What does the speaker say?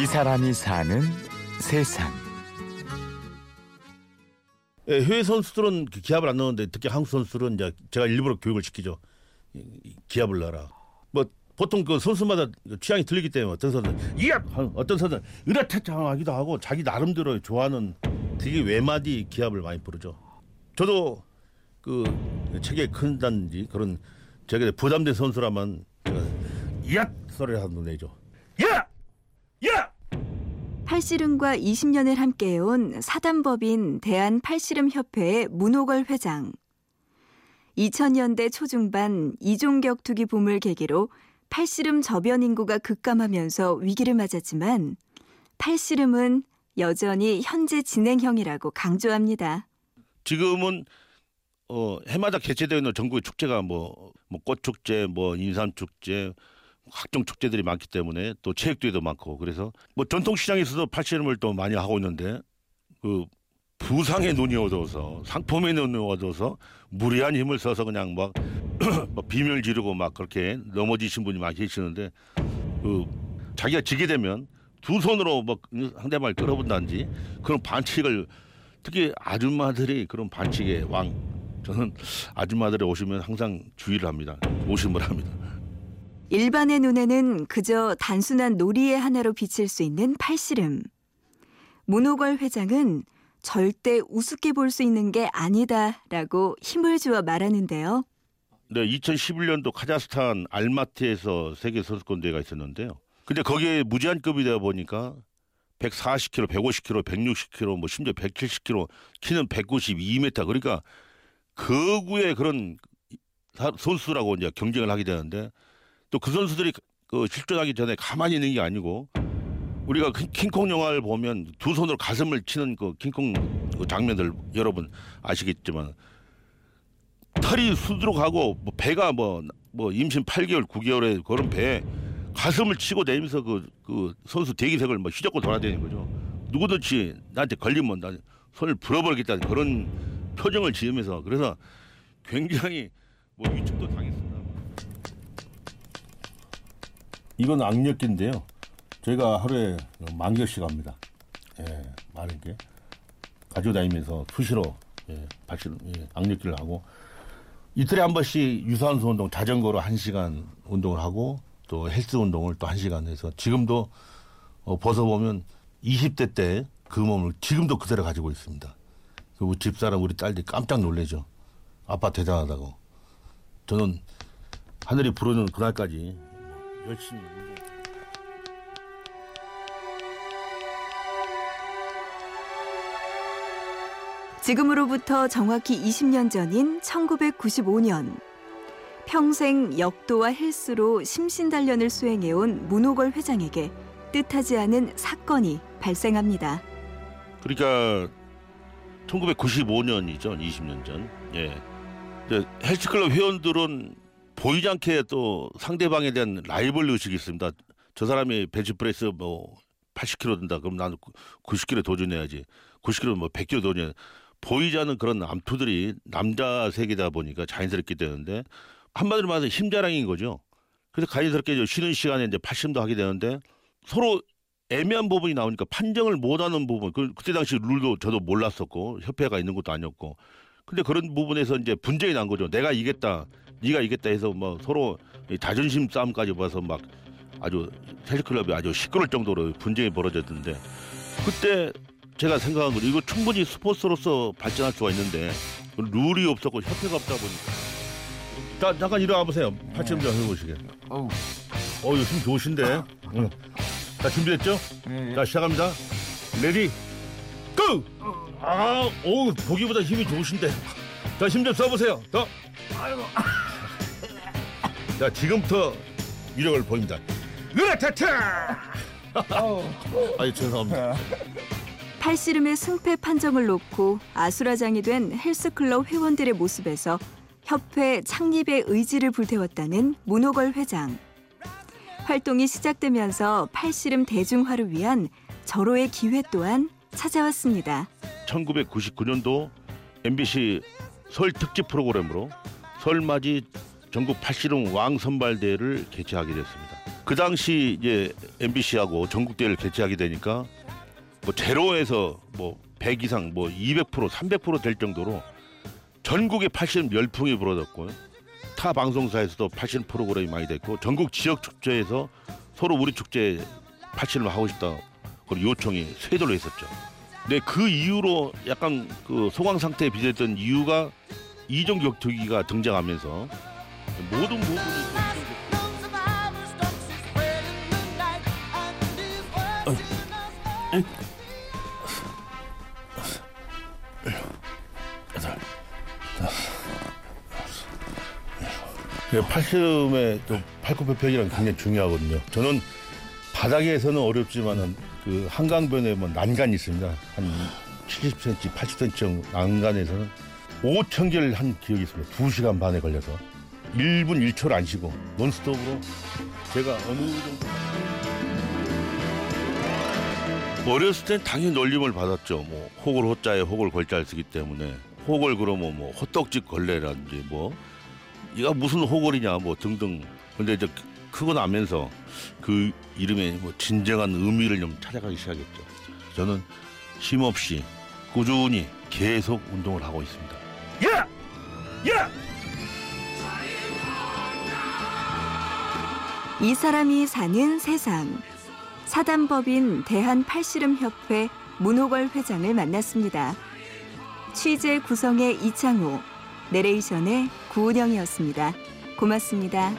이 사람이 사는 세상. 예, 해외 선수들은 그 기합을 안 넣는데 특히 한국 선수들은 이제 제가 일부러 교육을 시키죠. 기합을 넣어라. 뭐 보통 그 선수마다 취향이 틀리기 때문에 어떤 선수는 이압 어떤 선수는 으라타창하기도 하고 자기 나름대로 좋아하는 되게 외마디 기합을 많이 부르죠. 저도 그 책에 큰다든지 그런 제가 부담된 선수라면 이압 소리를 한번 내죠. 팔씨름과 20년을 함께해온 사단법인 대한팔씨름협회의 문호걸 회장. 2000년대 초중반 이종격 투기 붐을 계기로 팔씨름 저변 인구가 급감하면서 위기를 맞았지만 팔씨름은 여전히 현재 진행형이라고 강조합니다. 지금은 어 해마다 개최되는 전국의 축제가 뭐, 뭐 꽃축제, 뭐 인삼축제, 각종 축제들이 많기 때문에 또 체육대회도 많고 그래서 뭐 전통시장에서도 팔씨름을 또 많이 하고 있는데 그 부상의 눈이 어두워서 상품의 눈이 어두워서 무리한 힘을 써서 그냥 막, 막 비명 지르고 막 그렇게 넘어지신 분이 많이 계시는데 그 자기가 지게 되면 두 손으로 뭐 상대방을 끌어본다든지 그런 반칙을 특히 아줌마들이 그런 반칙의 왕. 저는 아줌마들이 오시면 항상 주의를 합니다. 조심을 합니다 일반의 눈에는 그저 단순한 놀이의 하나로 비칠 수 있는 팔씨름. 문호걸 회장은 절대 우습게 볼 수 있는 게 아니다라고 힘을 주어 말하는데요. 네, 2011년도 카자흐스탄 알마티에서 세계 선수권 대회가 있었는데요. 근데 거기에 무제한급이다 보니까 140kg, 150kg, 160kg, 뭐 심지어 170kg, 키는 192m. 그러니까 거구의 그런 사- 선수라고 이제 경쟁을 하게 되는데 또 그 선수들이 그 실전하기 전에 가만히 있는 게 아니고 우리가 그 킹콩 영화를 보면 두 손으로 가슴을 치는 그 킹콩 그 장면들 여러분 아시겠지만 털이 수두룩하고 뭐 배가 뭐, 뭐 임신 8개월, 9개월에 그런 배에 가슴을 치고 내면서 그, 그 선수 대기색을 뭐 휘젓고 돌아다니는 거죠. 누구든지 나한테 걸리면 나 손을 불어버리겠다는 그런 표정을 지으면서 그래서 굉장히 뭐 위축도 당했습니다. 이건 악력기인데요. 저희가 하루에 만 개씩 합니다. 예, 많은 게 가지고 다니면서 수시로 예, 발실 예, 악력기를 하고 이틀에 한 번씩 유산소 운동 자전거로 한 시간 운동을 하고 또 헬스 운동을 또 한 시간 해서 지금도 어, 벗어보면 20대 때 그 몸을 지금도 그대로 가지고 있습니다. 그 집사람 우리 딸들이 깜짝 놀래죠. 아빠 대단하다고. 저는 하늘이 부르는 그날까지 열심히 운동. 지금으로부터 정확히 20년 전인 1995년 평생 역도와 헬스로 심신 단련을 수행해온 문호걸 회장에게 뜻하지 않은 사건이 발생합니다. 그러니까 1995년이죠. 20년 전. 예. 헬스클럽 회원들은 보이지 않게 또 상대방에 대한 라이벌 의식이 있습니다. 저 사람이 벤치프레스 뭐 80kg 든다. 그럼 나는 90kg 도전해야지. 90kg 뭐 100kg 도전. 보이지 않는 그런 암투들이 남자 세계다 보니까 자연스럽게 되는데 한마디로 말해서 힘자랑인 거죠. 그래서 자연스럽게 쉬는 시간에 이제 팔심도 하게 되는데 서로 애매한 부분이 나오니까 판정을 못하는 부분 그 그때 당시 룰도 저도 몰랐었고 협회가 있는 것도 아니었고 근데 그런 부분에서 이제 분쟁이 난 거죠 내가 이겼다 네가 이겼다 해서 뭐 서로 이 자존심 싸움까지 봐서 막 아주 헬스클럽이 아주 시끄러울 정도로 분쟁이 벌어졌는데 그때 제가 생각한 건 이거 충분히 스포츠로서 발전할 수가 있는데 룰이 없었고 협회가 없다 보니까 자, 잠깐 일어나 보세요 팔꿈 좀 해보시게 어우, 어, 이거 힘 좋으신데. 응. 자, 준비됐죠? 예, 예. 자, 시작합니다. Ready, go! 아, 오, 보기보다 힘이 좋으신데. 자, 힘 좀 써보세요. 더. 아이고. 자, 지금부터 위력을 보입니다. 으라타타! 아유, 죄송합니다. 팔씨름의 승패 판정을 놓고 아수라장이 된 헬스클럽 회원들의 모습에서 협회 창립의 의지를 불태웠다는 문호걸 회장. 활동이 시작되면서 팔씨름 대중화를 위한 절호의 기회 또한 찾아왔습니다. 1999년도 MBC 설 특집 프로그램으로 설맞이 전국 팔씨름 왕 선발대회를 개최하게 됐습니다. 그 당시 이제 MBC하고 전국 대회를 개최하게 되니까 뭐 제로에서 뭐 100 이상 뭐 200% 300%될 정도로 전국에 팔씨름 열풍이 불어졌고 타 방송사에서도 팔씨름 프로그램이 많이 됐고 전국 지역 축제에서 서로 우리 축제 팔씨름 하고 싶다 그런 요청이 쇄도를 했었죠. 근데 그 이후로 약간 그 소강 상태에 비대했던 이유가 이종 격투기가 등장하면서 모든 부분이 팔씨름의 또 팔굽혀펴기랑 굉장히 중요하거든요. 저는 바닥에서는 어렵지만은 그 한강변에 뭐 난간이 있습니다. 한 70cm, 80cm 정도 난간에서는 5천 개를 한 기억이 있습니다. 2시간 반에 걸려서 1분 1초를 안 쉬고 논스톱으로 제가 어느 정도 어렸을 땐 당연히 놀림을 받았죠. 뭐 혹을 호자에 혹을 걸자를 쓰기 때문에 혹을 그러면 뭐 호떡집 걸레라든지 뭐 이가 무슨 호걸이냐 뭐 등등. 근데 이제 크고 나면서 그 이름의 뭐 진정한 의미를 좀 찾아가기 시작했죠. 저는 쉼없이 꾸준히 계속 운동을 하고 있습니다. 야! 이 사람이 사는 세상. 사단법인 대한팔씨름협회 문호걸 회장을 만났습니다. 취재 구성의 이창호, 내레이션의 구은영이었습니다. 고맙습니다.